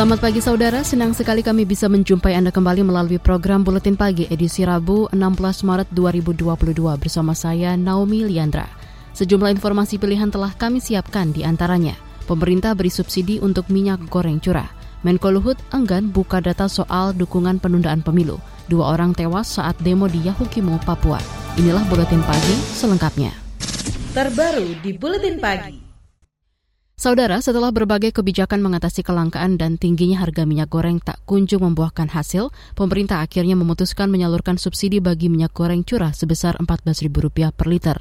Selamat pagi saudara, senang sekali kami bisa menjumpai Anda kembali melalui program Buletin Pagi edisi Rabu 16 Maret 2022 bersama saya Naomi Liandra. Sejumlah informasi pilihan telah kami siapkan di antaranya. Pemerintah beri subsidi untuk minyak goreng curah. Menko Luhut enggan buka data soal dukungan penundaan pemilu. Dua orang tewas saat demo di Yahukimo, Papua. Inilah Buletin Pagi selengkapnya. Terbaru di Buletin Pagi. Saudara, setelah berbagai kebijakan mengatasi kelangkaan dan tingginya harga minyak goreng tak kunjung membuahkan hasil, pemerintah akhirnya memutuskan menyalurkan subsidi bagi minyak goreng curah sebesar Rp14.000 per liter.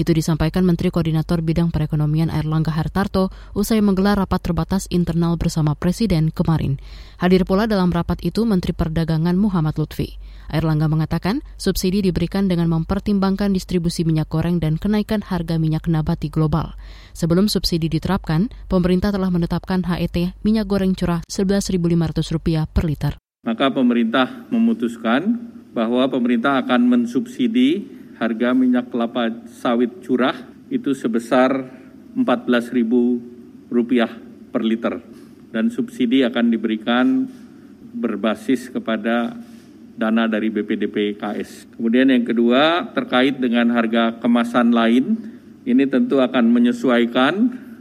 Itu disampaikan Menteri Koordinator Bidang Perekonomian Airlangga Hartarto usai menggelar rapat terbatas internal bersama Presiden kemarin. Hadir pula dalam rapat itu Menteri Perdagangan Muhammad Lutfi. Airlangga mengatakan subsidi diberikan dengan mempertimbangkan distribusi minyak goreng dan kenaikan harga minyak nabati global. Sebelum subsidi diterapkan, pemerintah telah menetapkan HET minyak goreng curah Rp11.500 per liter. Maka pemerintah memutuskan bahwa pemerintah akan mensubsidi harga minyak kelapa sawit curah itu sebesar Rp14.000 per liter. Dan subsidi akan diberikan berbasis kepada dana dari BPDP KS. Kemudian yang kedua terkait dengan harga kemasan lain, ini tentu akan menyesuaikan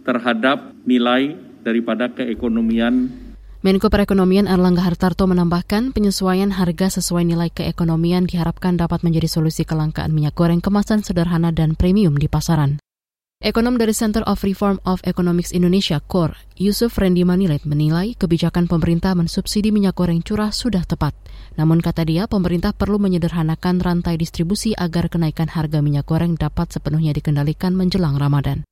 terhadap nilai daripada keekonomian Menko Perekonomian Erlangga Hartarto menambahkan penyesuaian harga sesuai nilai keekonomian diharapkan dapat menjadi solusi kelangkaan minyak goreng kemasan sederhana dan premium di pasaran. Ekonom dari Center of Reform of Economics Indonesia, KOR, Yusuf Randy Manilet menilai kebijakan pemerintah mensubsidi minyak goreng curah sudah tepat. Namun kata dia, pemerintah perlu menyederhanakan rantai distribusi agar kenaikan harga minyak goreng dapat sepenuhnya dikendalikan menjelang Ramadan.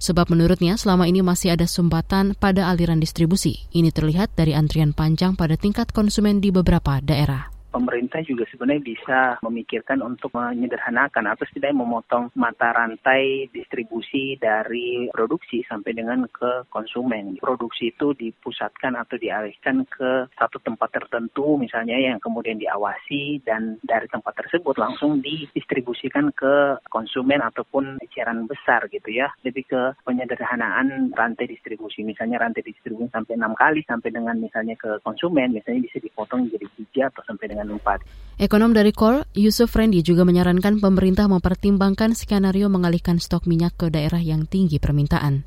Sebab menurutnya selama ini masih ada sumbatan pada aliran distribusi. Ini terlihat dari antrian panjang pada tingkat konsumen di beberapa daerah pemerintah juga sebenarnya bisa memikirkan untuk menyederhanakan atau setidaknya memotong mata rantai distribusi dari produksi sampai dengan ke konsumen. Produksi itu dipusatkan atau dialihkan ke satu tempat tertentu misalnya yang kemudian diawasi dan dari tempat tersebut langsung didistribusikan ke konsumen ataupun eceran besar gitu ya. Lebih ke penyederhanaan rantai distribusi. Misalnya rantai distribusi sampai enam kali sampai dengan misalnya ke konsumen misalnya bisa dipotong jadi tiga atau sampai dengan dengan empat. Ekonom dari KOR, Yusuf Rendi juga menyarankan pemerintah mempertimbangkan skenario mengalihkan stok minyak ke daerah yang tinggi permintaan.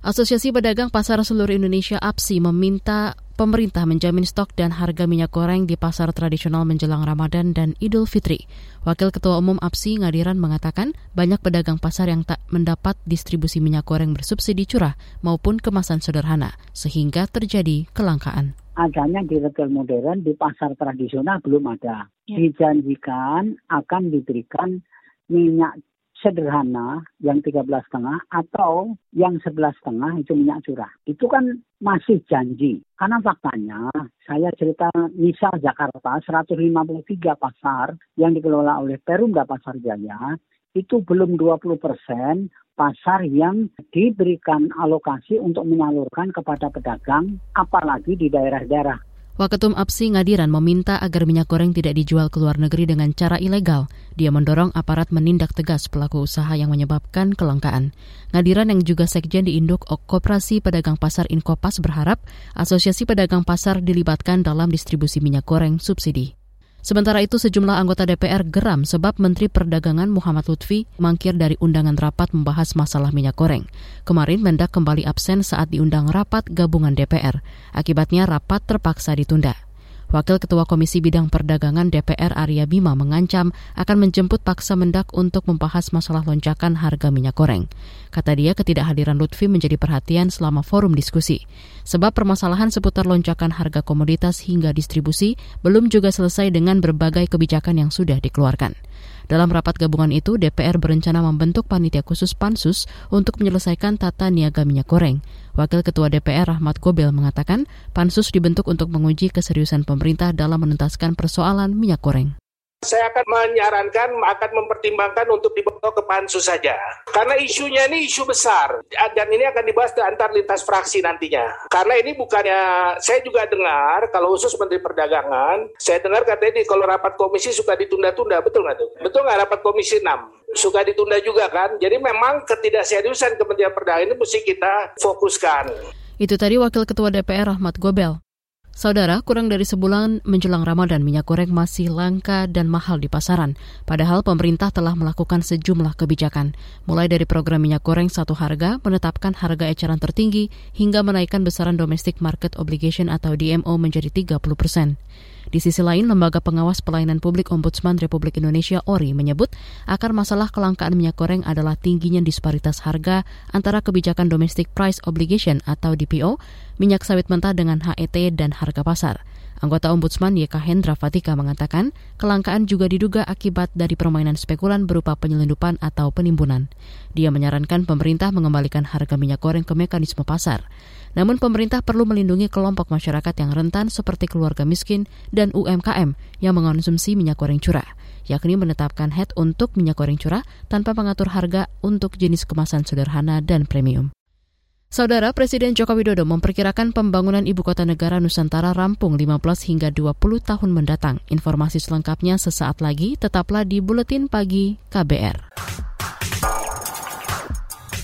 Asosiasi Pedagang Pasar Seluruh Indonesia APSI meminta pemerintah menjamin stok dan harga minyak goreng di pasar tradisional menjelang Ramadan dan Idul Fitri. Wakil Ketua Umum APSI Ngadiran mengatakan banyak pedagang pasar yang tak mendapat distribusi minyak goreng bersubsidi curah maupun kemasan sederhana, sehingga terjadi kelangkaan adanya di retail modern di pasar tradisional belum ada. Ya. Dijanjikan akan diberikan minyak sederhana yang tiga belas setengah atau yang sebelas setengah itu minyak curah. Itu kan masih janji. Karena faktanya, saya cerita misal Jakarta 153 pasar yang dikelola oleh Perumda Pasar Jaya, itu belum 20 persen pasar yang diberikan alokasi untuk menyalurkan kepada pedagang, apalagi di daerah-daerah Waketum APSI Ngadiran meminta agar minyak goreng tidak dijual ke luar negeri dengan cara ilegal. Dia mendorong aparat menindak tegas pelaku usaha yang menyebabkan kelangkaan. Ngadiran yang juga sekjen di Induk Koperasi Pedagang Pasar Inkopas berharap Asosiasi Pedagang Pasar dilibatkan dalam distribusi minyak goreng subsidi. Sementara itu sejumlah anggota DPR geram sebab Menteri Perdagangan Muhammad Lutfi mangkir dari undangan rapat membahas masalah minyak goreng. Kemarin Mendak kembali absen saat diundang rapat gabungan DPR. Akibatnya rapat terpaksa ditunda. Wakil Ketua Komisi Bidang Perdagangan DPR Arya Bima mengancam akan menjemput paksa mendak untuk membahas masalah lonjakan harga minyak goreng. Kata dia ketidakhadiran Lutfi menjadi perhatian selama forum diskusi. Sebab permasalahan seputar lonjakan harga komoditas hingga distribusi belum juga selesai dengan berbagai kebijakan yang sudah dikeluarkan. Dalam rapat gabungan itu, DPR berencana membentuk panitia khusus pansus untuk menyelesaikan tata niaga minyak goreng. Wakil Ketua DPR Rahmat Gobel mengatakan, pansus dibentuk untuk menguji keseriusan pemerintah dalam menuntaskan persoalan minyak goreng. Saya akan menyarankan, akan mempertimbangkan untuk dibawa ke pansus saja. Karena isunya ini isu besar, dan ini akan dibahas di antar lintas fraksi nantinya. Karena ini bukannya, saya juga dengar, kalau khusus Menteri Perdagangan, saya dengar katanya di, kalau rapat komisi suka ditunda-tunda, betul nggak tuh? Betul nggak rapat komisi 6? Suka ditunda juga kan? Jadi memang ketidakseriusan Kementerian Perdagangan ini mesti kita fokuskan. Itu tadi Wakil Ketua DPR Ahmad Gobel. Saudara, kurang dari sebulan menjelang Ramadan, minyak goreng masih langka dan mahal di pasaran. Padahal pemerintah telah melakukan sejumlah kebijakan, mulai dari program minyak goreng satu harga, menetapkan harga eceran tertinggi, hingga menaikkan besaran domestic market obligation atau DMO menjadi 30 persen. Di sisi lain, Lembaga Pengawas Pelayanan Publik Ombudsman Republik Indonesia ORI menyebut akar masalah kelangkaan minyak goreng adalah tingginya disparitas harga antara kebijakan Domestic Price Obligation atau DPO, minyak sawit mentah dengan HET dan harga pasar. Anggota Ombudsman YK Hendra Fatika mengatakan, kelangkaan juga diduga akibat dari permainan spekulan berupa penyelundupan atau penimbunan. Dia menyarankan pemerintah mengembalikan harga minyak goreng ke mekanisme pasar. Namun pemerintah perlu melindungi kelompok masyarakat yang rentan seperti keluarga miskin dan UMKM yang mengonsumsi minyak goreng curah, yakni menetapkan head untuk minyak goreng curah tanpa mengatur harga untuk jenis kemasan sederhana dan premium. Saudara Presiden Joko Widodo memperkirakan pembangunan ibu kota negara Nusantara rampung 15 hingga 20 tahun mendatang. Informasi selengkapnya sesaat lagi, tetaplah di Buletin Pagi KBR.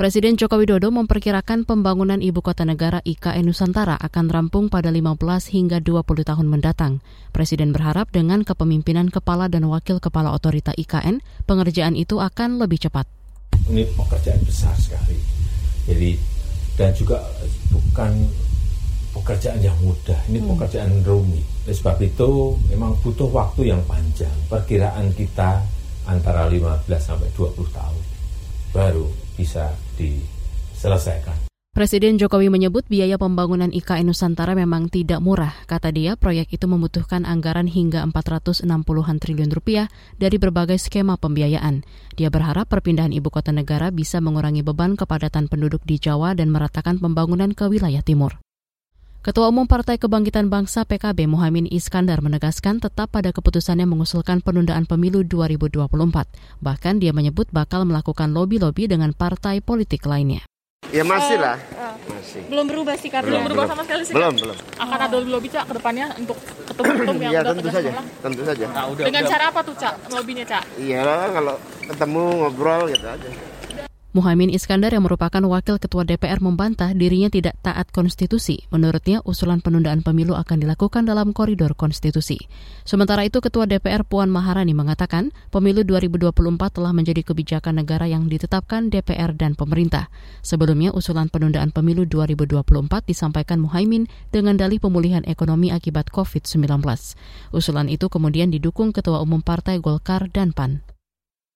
Presiden Joko Widodo memperkirakan pembangunan ibu kota negara IKN Nusantara akan rampung pada 15 hingga 20 tahun mendatang. Presiden berharap dengan kepemimpinan kepala dan wakil kepala otorita IKN, pengerjaan itu akan lebih cepat. Ini pekerjaan besar sekali. Jadi dan juga bukan pekerjaan yang mudah, ini hmm. pekerjaan rumit. Oleh sebab itu memang butuh waktu yang panjang. Perkiraan kita antara 15 sampai 20 tahun baru bisa diselesaikan. Presiden Jokowi menyebut biaya pembangunan IKN Nusantara memang tidak murah. Kata dia, proyek itu membutuhkan anggaran hingga 460-an triliun rupiah dari berbagai skema pembiayaan. Dia berharap perpindahan ibu kota negara bisa mengurangi beban kepadatan penduduk di Jawa dan meratakan pembangunan ke wilayah timur. Ketua Umum Partai Kebangkitan Bangsa PKB Muhammad Iskandar menegaskan tetap pada keputusannya mengusulkan penundaan pemilu 2024. Bahkan dia menyebut bakal melakukan lobi-lobi dengan partai politik lainnya. Ya masih lah. Uh, uh, masih. Belum berubah sih karena belum, berubah sama sekali sih. Belum, belum. Akan ada lobby Cak ke depannya untuk ketum-ketum yang ya, tentu saja. Tentu saja. Nah, udah, Dengan udah. cara apa tuh Cak lobinya Cak? Iya kalau ketemu ngobrol gitu aja. Muhammad Iskandar yang merupakan wakil ketua DPR membantah dirinya tidak taat konstitusi. Menurutnya, usulan penundaan pemilu akan dilakukan dalam koridor konstitusi. Sementara itu, Ketua DPR Puan Maharani mengatakan pemilu 2024 telah menjadi kebijakan negara yang ditetapkan DPR dan pemerintah. Sebelumnya, usulan penundaan pemilu 2024 disampaikan Muhaimin dengan dalih pemulihan ekonomi akibat COVID-19. Usulan itu kemudian didukung Ketua Umum Partai Golkar dan PAN.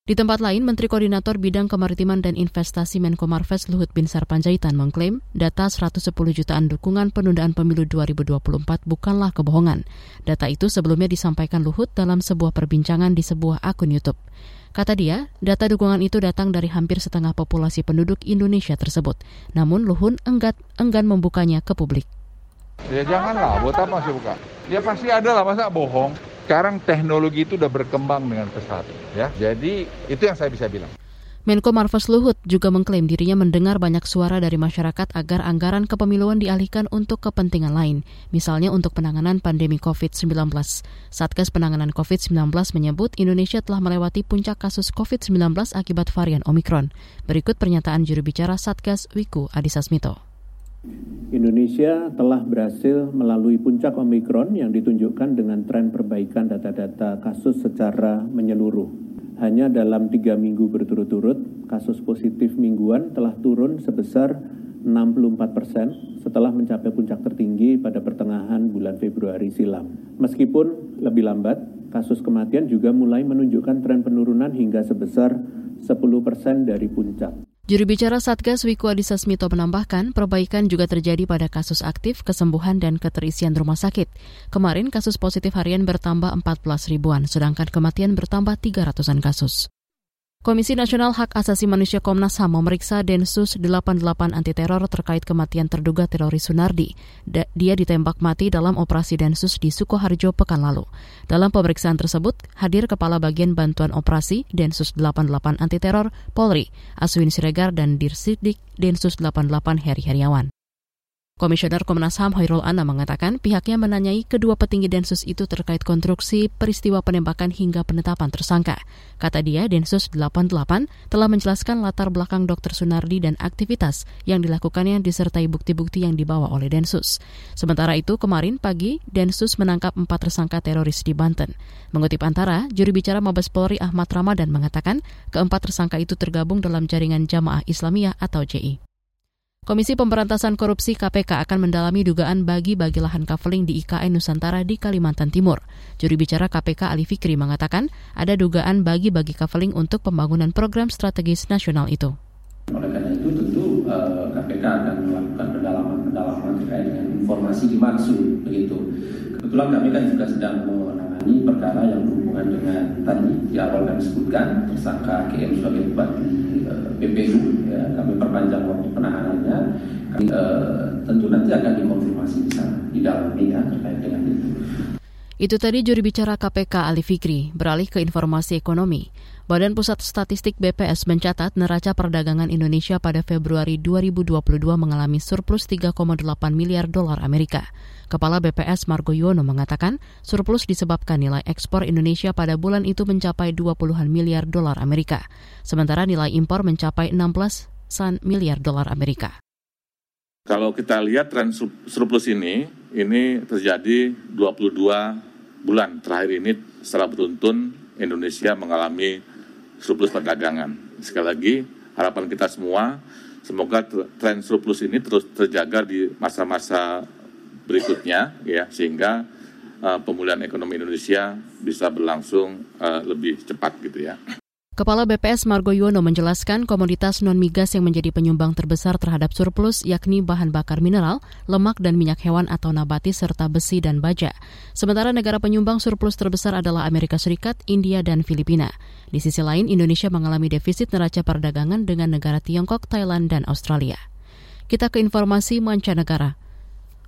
Di tempat lain, Menteri Koordinator Bidang Kemaritiman dan Investasi Menko Marves Luhut Bin Sarpanjaitan mengklaim data 110 jutaan dukungan penundaan pemilu 2024 bukanlah kebohongan. Data itu sebelumnya disampaikan Luhut dalam sebuah perbincangan di sebuah akun YouTube. Kata dia, data dukungan itu datang dari hampir setengah populasi penduduk Indonesia tersebut. Namun Luhut enggan, enggan membukanya ke publik. Ya janganlah, buat apa sih buka? Ya pasti ada lah, masa bohong? Sekarang teknologi itu sudah berkembang dengan pesat ya. Jadi itu yang saya bisa bilang. Menko Marves Luhut juga mengklaim dirinya mendengar banyak suara dari masyarakat agar anggaran kepemiluan dialihkan untuk kepentingan lain, misalnya untuk penanganan pandemi COVID-19. Satgas Penanganan COVID-19 menyebut Indonesia telah melewati puncak kasus COVID-19 akibat varian Omikron. Berikut pernyataan juru bicara Satgas Wiku Adhisa Smito. Indonesia telah berhasil melalui puncak Omikron yang ditunjukkan dengan tren perbaikan data-data kasus secara menyeluruh. Hanya dalam tiga minggu berturut-turut, kasus positif mingguan telah turun sebesar 64 persen setelah mencapai puncak tertinggi pada pertengahan bulan Februari silam. Meskipun lebih lambat, kasus kematian juga mulai menunjukkan tren penurunan hingga sebesar 10% dari puncak. Juru bicara Satgas Wiku Adhisa Smito menambahkan, perbaikan juga terjadi pada kasus aktif, kesembuhan, dan keterisian rumah sakit. Kemarin kasus positif harian bertambah 14 ribuan, sedangkan kematian bertambah 300-an kasus. Komisi Nasional Hak Asasi Manusia Komnas HAM memeriksa Densus 88 anti teror terkait kematian terduga teroris Sunardi. dia ditembak mati dalam operasi Densus di Sukoharjo pekan lalu. Dalam pemeriksaan tersebut, hadir Kepala Bagian Bantuan Operasi Densus 88 anti teror Polri, Aswin Siregar dan Dirsidik Densus 88 Heri Heriawan. Komisioner Komnas HAM Hoirul Anna mengatakan pihaknya menanyai kedua petinggi Densus itu terkait konstruksi peristiwa penembakan hingga penetapan tersangka. Kata dia, Densus 88 telah menjelaskan latar belakang Dr. Sunardi dan aktivitas yang dilakukannya disertai bukti-bukti yang dibawa oleh Densus. Sementara itu, kemarin pagi, Densus menangkap empat tersangka teroris di Banten. Mengutip antara, juru bicara Mabes Polri Ahmad Ramadan mengatakan keempat tersangka itu tergabung dalam jaringan Jamaah Islamiyah atau JI. Komisi Pemberantasan Korupsi KPK akan mendalami dugaan bagi-bagi lahan kaveling di IKN Nusantara di Kalimantan Timur. Juri bicara KPK Ali Fikri mengatakan ada dugaan bagi-bagi kaveling untuk pembangunan program strategis nasional itu. Oleh karena itu tentu uh, eh, KPK akan melakukan pendalaman-pendalaman terkait dengan informasi dimaksud begitu. Kebetulan kami kan juga sedang menangani perkara yang berhubungan dengan tadi di awal kami sebutkan tersangka KM sebagai bupati eh, BPU ya, kami perpanjang waktu penahanannya kami, uh, tentu nanti akan dikonfirmasi di sana di dalam ya terkait dengan itu. Itu tadi juri bicara KPK Ali Fikri. Beralih ke informasi ekonomi. Badan Pusat Statistik BPS mencatat neraca perdagangan Indonesia pada Februari 2022 mengalami surplus 3,8 miliar dolar Amerika. Kepala BPS Margo Yono mengatakan surplus disebabkan nilai ekspor Indonesia pada bulan itu mencapai 20-an miliar dolar Amerika, sementara nilai impor mencapai 16 miliar dolar Amerika. Kalau kita lihat tren surplus ini, ini terjadi 22 bulan terakhir ini secara beruntun Indonesia mengalami surplus perdagangan. Sekali lagi, harapan kita semua, semoga tren surplus ini terus terjaga di masa-masa berikutnya, ya, sehingga uh, pemulihan ekonomi Indonesia bisa berlangsung uh, lebih cepat gitu ya. Kepala BPS Margo Yuwono menjelaskan komoditas non-migas yang menjadi penyumbang terbesar terhadap surplus yakni bahan bakar mineral, lemak dan minyak hewan atau nabati serta besi dan baja. Sementara negara penyumbang surplus terbesar adalah Amerika Serikat, India, dan Filipina. Di sisi lain, Indonesia mengalami defisit neraca perdagangan dengan negara Tiongkok, Thailand, dan Australia. Kita ke informasi mancanegara.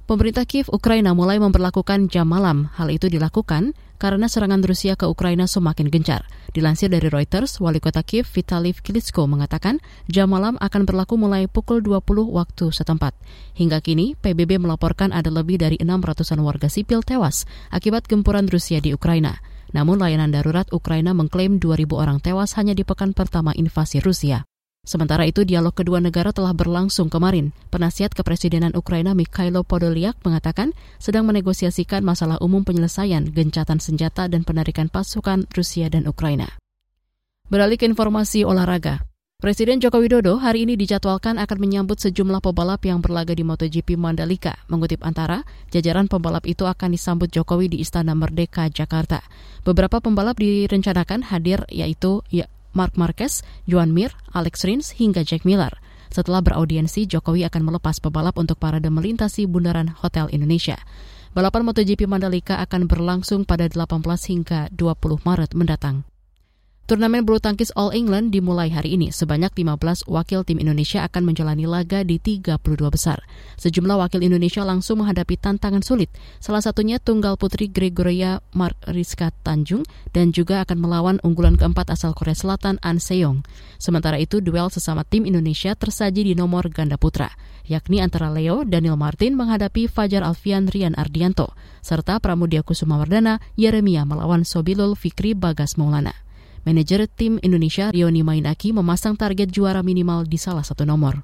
Pemerintah Kiev Ukraina mulai memperlakukan jam malam. Hal itu dilakukan karena serangan Rusia ke Ukraina semakin gencar. Dilansir dari Reuters, Wali Kota Kiev Vitaly Klitschko mengatakan jam malam akan berlaku mulai pukul 20 waktu setempat. Hingga kini, PBB melaporkan ada lebih dari 600-an warga sipil tewas akibat gempuran Rusia di Ukraina. Namun layanan darurat Ukraina mengklaim 2.000 orang tewas hanya di pekan pertama invasi Rusia. Sementara itu, dialog kedua negara telah berlangsung kemarin. Penasihat Kepresidenan Ukraina Mikhailo Podolyak mengatakan sedang menegosiasikan masalah umum penyelesaian gencatan senjata dan penarikan pasukan Rusia dan Ukraina. Beralih ke informasi olahraga. Presiden Joko Widodo hari ini dijadwalkan akan menyambut sejumlah pebalap yang berlaga di MotoGP Mandalika. Mengutip antara, jajaran pembalap itu akan disambut Jokowi di Istana Merdeka, Jakarta. Beberapa pembalap direncanakan hadir yaitu ya, Mark Marquez, Joan Mir, Alex Rins, hingga Jack Miller. Setelah beraudiensi, Jokowi akan melepas pebalap untuk parade melintasi Bundaran Hotel Indonesia. Balapan MotoGP Mandalika akan berlangsung pada 18 hingga 20 Maret mendatang. Turnamen bulu tangkis All England dimulai hari ini. Sebanyak 15 wakil tim Indonesia akan menjalani laga di 32 besar. Sejumlah wakil Indonesia langsung menghadapi tantangan sulit. Salah satunya tunggal putri Gregoria Mariska Tanjung dan juga akan melawan unggulan keempat asal Korea Selatan An Seong. Sementara itu duel sesama tim Indonesia tersaji di nomor ganda putra, yakni antara Leo Daniel Martin menghadapi Fajar Alfian Rian Ardianto, serta Pramudia Kusumawardana Yeremia melawan Sobilul Fikri Bagas Maulana. Manajer tim Indonesia Rioni Mainaki memasang target juara minimal di salah satu nomor.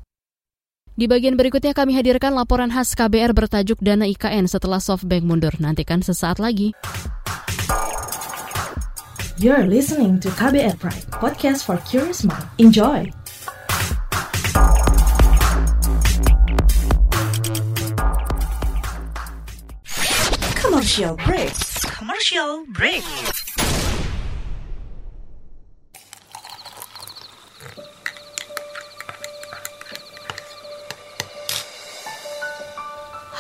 Di bagian berikutnya kami hadirkan laporan khas KBR bertajuk Dana IKN setelah SoftBank mundur. Nantikan sesaat lagi. You're listening to KBR Pride, podcast for curious mind. Enjoy! Commercial break. Commercial break.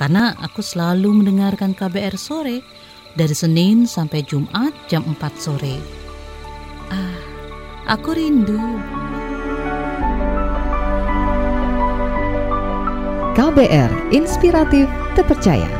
Karena aku selalu mendengarkan KBR sore dari Senin sampai Jumat jam 4 sore. Ah, aku rindu. KBR Inspiratif Terpercaya.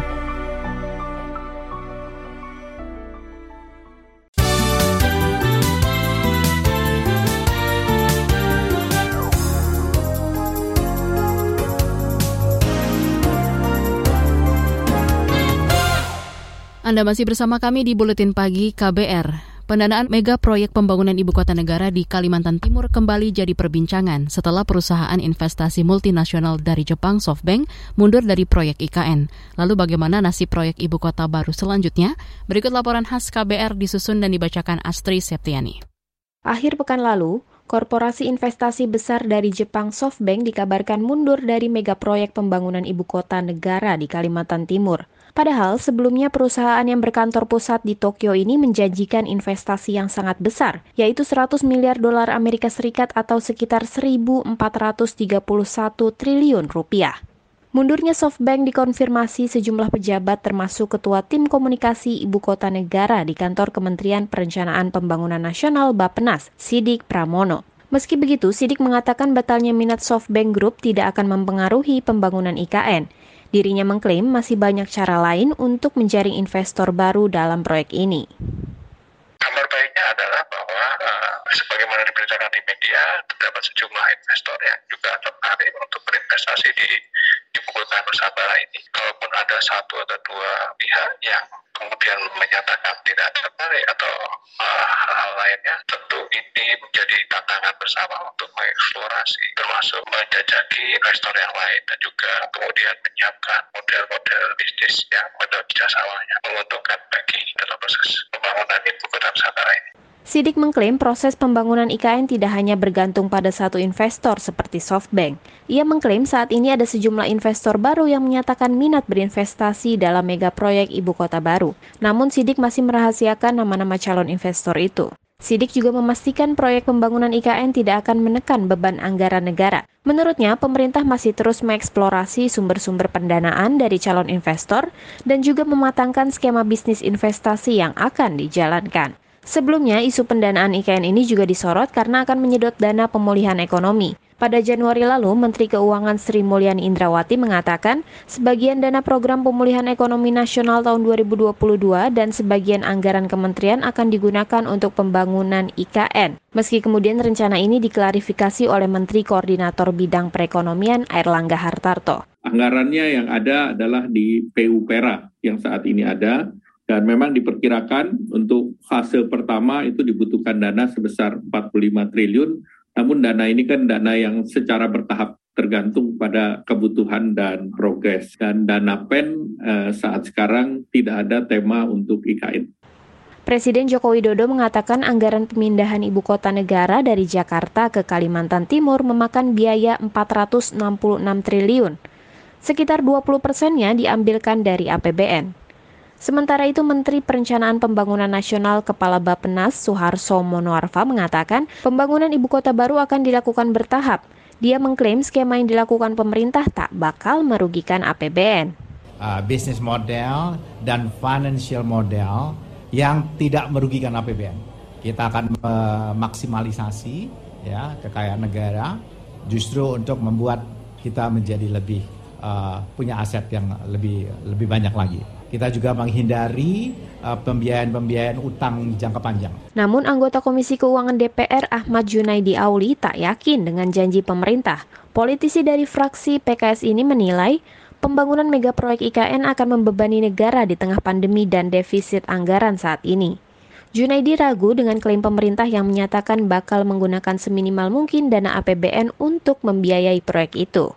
Anda masih bersama kami di Buletin Pagi KBR. Pendanaan mega proyek pembangunan ibu kota negara di Kalimantan Timur kembali jadi perbincangan setelah perusahaan investasi multinasional dari Jepang SoftBank mundur dari proyek IKN. Lalu bagaimana nasib proyek ibu kota baru selanjutnya? Berikut laporan khas KBR disusun dan dibacakan Astri Septiani. Akhir pekan lalu, Korporasi investasi besar dari Jepang SoftBank dikabarkan mundur dari mega proyek pembangunan ibu kota negara di Kalimantan Timur. Padahal sebelumnya perusahaan yang berkantor pusat di Tokyo ini menjanjikan investasi yang sangat besar, yaitu 100 miliar dolar Amerika Serikat atau sekitar 1.431 triliun rupiah. Mundurnya SoftBank dikonfirmasi sejumlah pejabat termasuk Ketua Tim Komunikasi Ibu Kota Negara di kantor Kementerian Perencanaan Pembangunan Nasional Bapenas, Sidik Pramono. Meski begitu, Sidik mengatakan batalnya minat SoftBank Group tidak akan mempengaruhi pembangunan IKN. Dirinya mengklaim masih banyak cara lain untuk menjaring investor baru dalam proyek ini. Kabar baiknya adalah bahwa sebagaimana diberitakan di media, terdapat sejumlah investor yang juga tertarik untuk berinvestasi di ibu kota Nusantara ini. Kalaupun ada satu atau dua pihak yang kemudian menyatakan tidak tertarik atau uh, hal-hal lainnya, tentu ini menjadi tantangan bersama untuk mengeksplorasi, termasuk menjajaki investor yang lain dan juga kemudian menyiapkan model-model bisnis yang menurut jasawanya menguntungkan bagi dalam proses pembangunan ibu kota Nusantara ini. Sidik mengklaim proses pembangunan IKN tidak hanya bergantung pada satu investor seperti SoftBank. Ia mengklaim saat ini ada sejumlah investor baru yang menyatakan minat berinvestasi dalam mega proyek ibu kota baru. Namun Sidik masih merahasiakan nama-nama calon investor itu. Sidik juga memastikan proyek pembangunan IKN tidak akan menekan beban anggaran negara. Menurutnya, pemerintah masih terus mengeksplorasi sumber-sumber pendanaan dari calon investor dan juga mematangkan skema bisnis investasi yang akan dijalankan. Sebelumnya, isu pendanaan IKN ini juga disorot karena akan menyedot dana pemulihan ekonomi. Pada Januari lalu, Menteri Keuangan Sri Mulyani Indrawati mengatakan sebagian dana program pemulihan ekonomi nasional tahun 2022 dan sebagian anggaran kementerian akan digunakan untuk pembangunan IKN. Meski kemudian rencana ini diklarifikasi oleh Menteri Koordinator Bidang Perekonomian Airlangga Hartarto. Anggarannya yang ada adalah di PU Pera yang saat ini ada dan memang diperkirakan untuk fase pertama itu dibutuhkan dana sebesar 45 triliun namun dana ini kan dana yang secara bertahap tergantung pada kebutuhan dan progres. Dan dana PEN eh, saat sekarang tidak ada tema untuk IKN. Presiden Joko Widodo mengatakan anggaran pemindahan ibu kota negara dari Jakarta ke Kalimantan Timur memakan biaya 466 triliun. Sekitar 20 persennya diambilkan dari APBN. Sementara itu, Menteri Perencanaan Pembangunan Nasional Kepala Bapenas Suharso Monoarfa mengatakan pembangunan ibu kota baru akan dilakukan bertahap. Dia mengklaim skema yang dilakukan pemerintah tak bakal merugikan APBN. Uh, bisnis model dan financial model yang tidak merugikan APBN. Kita akan memaksimalisasi ya kekayaan negara justru untuk membuat kita menjadi lebih uh, punya aset yang lebih lebih banyak lagi. Kita juga menghindari uh, pembiayaan-pembiayaan utang jangka panjang. Namun anggota Komisi Keuangan DPR Ahmad Junaidi Auli tak yakin dengan janji pemerintah. Politisi dari fraksi PKS ini menilai pembangunan mega proyek IKN akan membebani negara di tengah pandemi dan defisit anggaran saat ini. Junaidi ragu dengan klaim pemerintah yang menyatakan bakal menggunakan seminimal mungkin dana APBN untuk membiayai proyek itu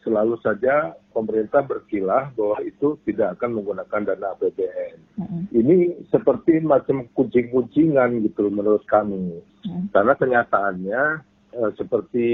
selalu saja pemerintah berkilah bahwa itu tidak akan menggunakan dana APBN. Mm-hmm. Ini seperti macam kucing-kucingan gitu menurut kami. Mm-hmm. Karena kenyataannya eh, seperti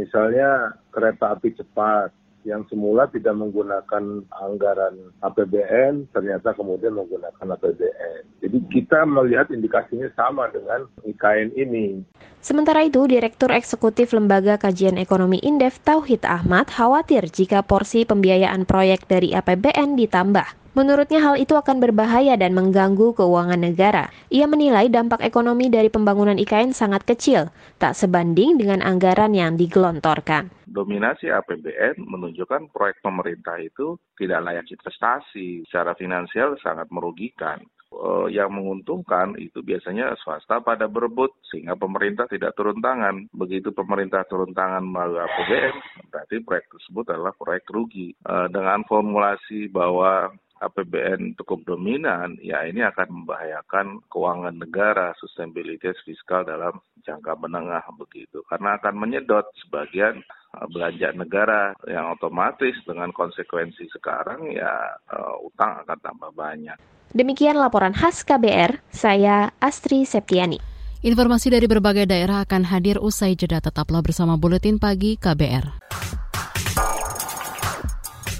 misalnya kereta api cepat yang semula tidak menggunakan anggaran APBN ternyata kemudian menggunakan APBN. Jadi kita melihat indikasinya sama dengan IKN ini. Sementara itu, Direktur Eksekutif Lembaga Kajian Ekonomi Indef Tauhid Ahmad khawatir jika porsi pembiayaan proyek dari APBN ditambah. Menurutnya hal itu akan berbahaya dan mengganggu keuangan negara. Ia menilai dampak ekonomi dari pembangunan IKN sangat kecil, tak sebanding dengan anggaran yang digelontorkan. Dominasi APBN menunjukkan proyek pemerintah itu tidak layak investasi, secara finansial sangat merugikan eh, yang menguntungkan itu biasanya swasta pada berebut sehingga pemerintah tidak turun tangan. Begitu pemerintah turun tangan melalui APBN, berarti proyek tersebut adalah proyek rugi. Eh, dengan formulasi bahwa APBN cukup dominan, ya ini akan membahayakan keuangan negara, sustainability fiskal dalam jangka menengah begitu. Karena akan menyedot sebagian uh, belanja negara yang otomatis dengan konsekuensi sekarang ya uh, utang akan tambah banyak. Demikian laporan khas KBR, saya Astri Septiani. Informasi dari berbagai daerah akan hadir usai jeda tetaplah bersama Buletin Pagi KBR.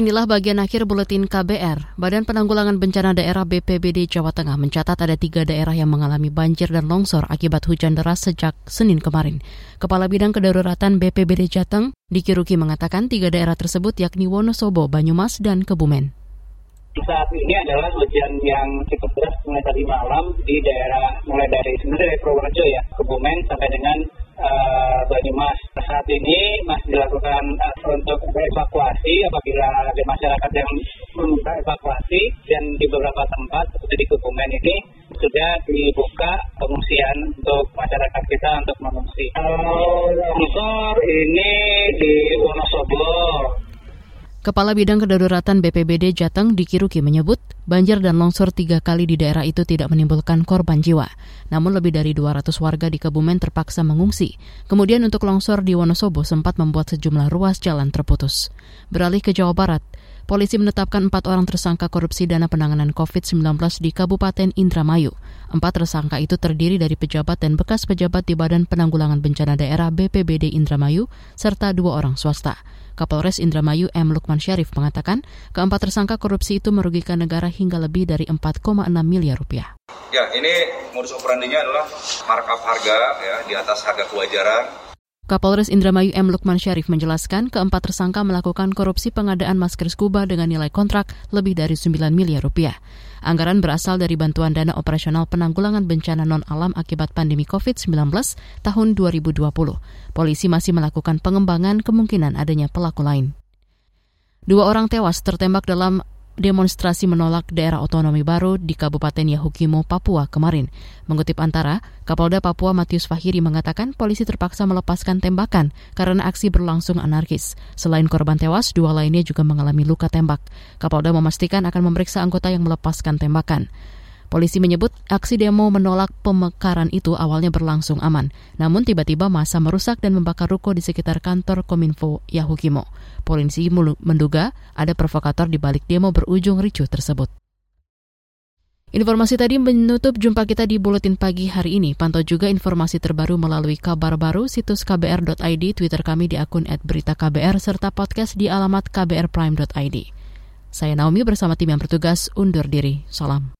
Inilah bagian akhir buletin KBR. Badan Penanggulangan Bencana Daerah BPBD Jawa Tengah mencatat ada tiga daerah yang mengalami banjir dan longsor akibat hujan deras sejak Senin kemarin. Kepala Bidang Kedaruratan BPBD Jateng, Diki Ruki mengatakan tiga daerah tersebut yakni Wonosobo, Banyumas, dan Kebumen saat ini adalah hujan yang cukup deras mulai tadi malam di daerah mulai dari sebenarnya dari Purworejo ya, Kebumen sampai dengan uh, Banyumas. Saat ini masih dilakukan uh, untuk evakuasi apabila ada masyarakat yang meminta evakuasi dan di beberapa tempat seperti di Kebumen ini sudah dibuka pengungsian untuk masyarakat kita untuk mengungsi. Kalau longsor ini di Wonosobo, Kepala Bidang Kedaruratan BPBD Jateng Dikiruki menyebut banjir dan longsor tiga kali di daerah itu tidak menimbulkan korban jiwa. Namun lebih dari 200 warga di Kebumen terpaksa mengungsi. Kemudian untuk longsor di Wonosobo sempat membuat sejumlah ruas jalan terputus. Beralih ke Jawa Barat, polisi menetapkan empat orang tersangka korupsi dana penanganan COVID-19 di Kabupaten Indramayu. Empat tersangka itu terdiri dari pejabat dan bekas pejabat di Badan Penanggulangan Bencana Daerah BPBD Indramayu, serta dua orang swasta. Kapolres Indramayu M. Lukman Syarif mengatakan keempat tersangka korupsi itu merugikan negara hingga lebih dari 4,6 miliar rupiah. Ya, ini modus operandinya adalah markup harga ya di atas harga kewajaran Kapolres Indramayu M. Lukman Syarif menjelaskan keempat tersangka melakukan korupsi pengadaan masker scuba dengan nilai kontrak lebih dari 9 miliar rupiah. Anggaran berasal dari bantuan dana operasional penanggulangan bencana non-alam akibat pandemi COVID-19 tahun 2020. Polisi masih melakukan pengembangan kemungkinan adanya pelaku lain. Dua orang tewas tertembak dalam demonstrasi menolak daerah otonomi baru di Kabupaten Yahukimo, Papua kemarin. Mengutip Antara, Kapolda Papua Matius Fahiri mengatakan polisi terpaksa melepaskan tembakan karena aksi berlangsung anarkis. Selain korban tewas, dua lainnya juga mengalami luka tembak. Kapolda memastikan akan memeriksa anggota yang melepaskan tembakan. Polisi menyebut aksi demo menolak pemekaran itu awalnya berlangsung aman. Namun tiba-tiba masa merusak dan membakar ruko di sekitar kantor Kominfo Yahukimo. Polisi menduga ada provokator di balik demo berujung ricuh tersebut. Informasi tadi menutup jumpa kita di Buletin Pagi hari ini. Pantau juga informasi terbaru melalui kabar baru situs kbr.id, Twitter kami di akun @beritaKBR, serta podcast di alamat kbrprime.id. Saya Naomi bersama tim yang bertugas undur diri. Salam.